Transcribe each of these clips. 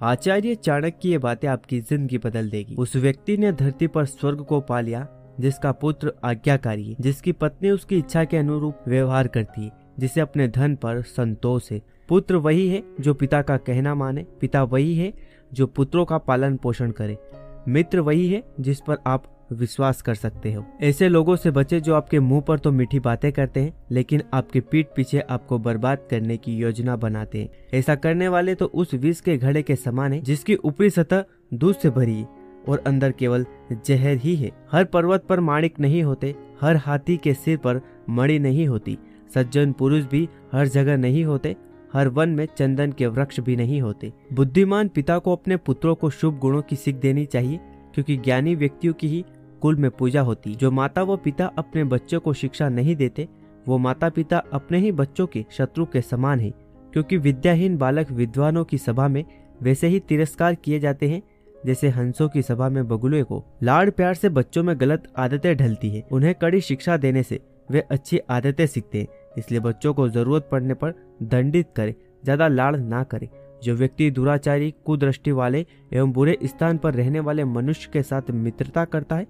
आचार्य चाणक्य की ये बातें आपकी ज़िंदगी बदल देगी। उस व्यक्ति ने धरती पर स्वर्ग को पा लिया, जिसका पुत्र आज्ञाकारी है, जिसकी पत्नी उसकी इच्छा के अनुरूप व्यवहार करती है, जिसे अपने धन पर संतोष है। पुत्र वही है जो पिता का कहना माने, पिता वही है जो पुत्रों का पालन पोषण करे। मित्र वही है जिस पर आप विश्वास कर सकते हो। ऐसे लोगों से बचे जो आपके मुँह पर तो मीठी बातें करते हैं, लेकिन आपके पीठ पीछे आपको बर्बाद करने की योजना बनाते हैं। ऐसा करने वाले तो उस विष के घड़े के समान है, जिसकी ऊपरी सतह दूध से भरी और अंदर केवल जहर ही है। हर पर्वत पर माणिक नहीं होते, हर हाथी के सिर पर मणि नहीं होती, सज्जन पुरुष भी हर जगह नहीं होते, हर वन में चंदन के वृक्ष भी नहीं होते। बुद्धिमान पिता को अपने पुत्रों को शुभ गुणों की सीख देनी चाहिए, क्योंकि ज्ञानी व्यक्तियों की ही कुल में पूजा होती। जो माता व पिता अपने बच्चों को शिक्षा नहीं देते, वो माता पिता अपने ही बच्चों के शत्रु के समान है, क्योंकि विद्याहीन बालक विद्वानों की सभा में वैसे ही तिरस्कार किए जाते हैं, जैसे हंसों की सभा में बगुले को। लाड़ प्यार से बच्चों में गलत आदतें ढलती है। उन्हें कड़ी शिक्षा देने से वे अच्छी आदतें सीखते हैं, इसलिए बच्चों को ज़रूरत पड़ने पर दंडित करे, ज़्यादा लाड़ ना करे। जो व्यक्ति दुराचारी, कुदृष्टि वाले एवं बुरे स्थान पर रहने वाले मनुष्य के साथ मित्रता करता है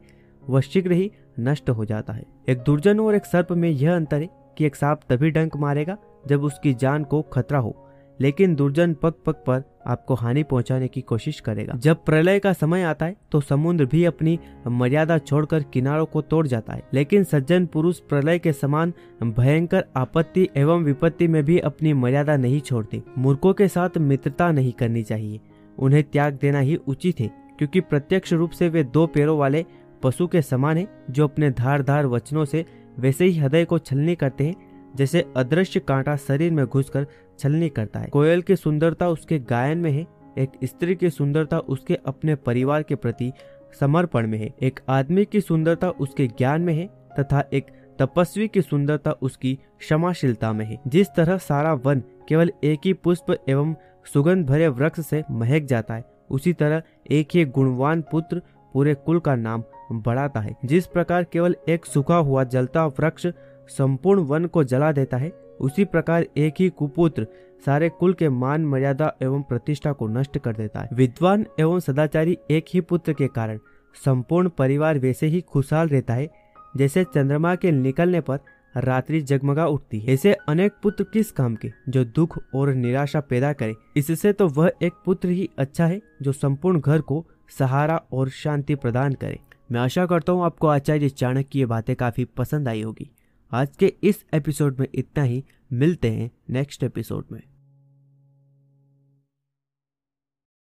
वह शीघ्र ही नष्ट हो जाता है। एक दुर्जन और एक सर्प में यह अंतर है कि एक सांप तभी डंक मारेगा जब उसकी जान को खतरा हो, लेकिन दुर्जन पग पग पर आपको हानि पहुँचाने की कोशिश करेगा। जब प्रलय का समय आता है तो समुद्र भी अपनी मर्यादा छोड़कर किनारों को तोड़ जाता है। लेकिन सज्जन पुरुष प्रलय के समान भयंकर आपत्ति एवं विपत्ति में भी अपनी मर्यादा नहीं छोड़ते। मूर्खों के साथ मित्रता नहीं करनी चाहिए। उन्हें त्याग देना ही उचित है, क्योंकि प्रत्यक्ष रूप से वे दो पैरों वाले पशु के समान है, जो अपने धार धार वचनों से वैसे ही हृदय को छलनी करते हैं, जैसे अदृश्य कांटा शरीर में घुसकर छलनी करता है। कोयल की सुंदरता उसके गायन में है, एक स्त्री की सुंदरता उसके अपने परिवार के प्रति समर्पण में है। एक आदमी की सुंदरता उसके ज्ञान में है, तथा एक तपस्वी की सुंदरता उसकी क्षमाशीलता में है। जिस तरह सारा वन केवल एक ही पुष्प एवं सुगंध भरे वृक्ष से महक जाता है, उसी तरह एक ही गुणवान पुत्र पूरे कुल का नाम बढ़ाता है। जिस प्रकार केवल एक सूखा हुआ जलता वृक्ष संपूर्ण वन को जला देता है, उसी प्रकार एक ही कुपुत्र सारे कुल के मान, मर्यादा एवं प्रतिष्ठा को नष्ट कर देता है। विद्वान एवं सदाचारी एक ही पुत्र के कारण संपूर्ण परिवार वैसे ही खुशहाल रहता है, जैसे चंद्रमा के निकलने पर रात्रि जगमगा उठती है। ऐसे अनेक पुत्र किस काम के? जो दुख और निराशा पैदा करे, इससे तो वह एक पुत्र ही अच्छा है, जो संपूर्ण घर को सहारा और शांति प्रदान करे। मैं आशा करता हूँ आपको आचार्य चाणक्य की ये बातें काफ़ी पसंद आई होगी। आज के इस एपिसोड में इतना ही। मिलते हैं नेक्स्ट एपिसोड में।